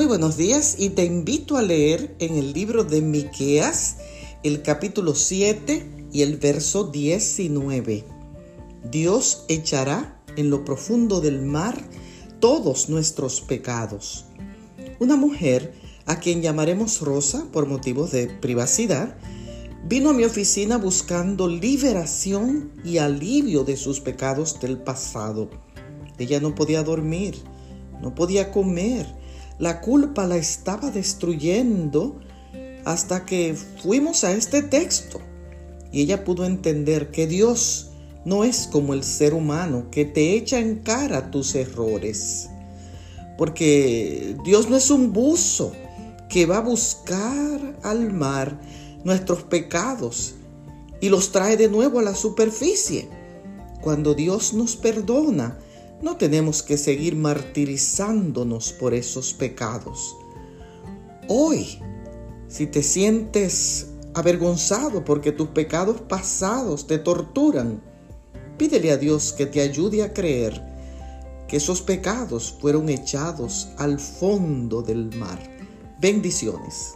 Muy buenos días y te invito a leer en el libro de Miqueas el capítulo 7 y el verso 19. Dios echará en lo profundo del mar todos nuestros pecados. Una mujer, a quien llamaremos Rosa por motivos de privacidad, vino a mi oficina buscando liberación y alivio de sus pecados del pasado. Ella no podía dormir, no podía comer, la culpa la estaba destruyendo hasta que fuimos a este texto y ella pudo entender que Dios no es como el ser humano que te echa en cara tus errores. Porque Dios no es un buzo que va a buscar al mar nuestros pecados y los trae de nuevo a la superficie. Cuando Dios nos perdona, no tenemos que seguir martirizándonos por esos pecados. Hoy, si te sientes avergonzado porque tus pecados pasados te torturan, pídele a Dios que te ayude a creer que esos pecados fueron echados al fondo del mar. Bendiciones.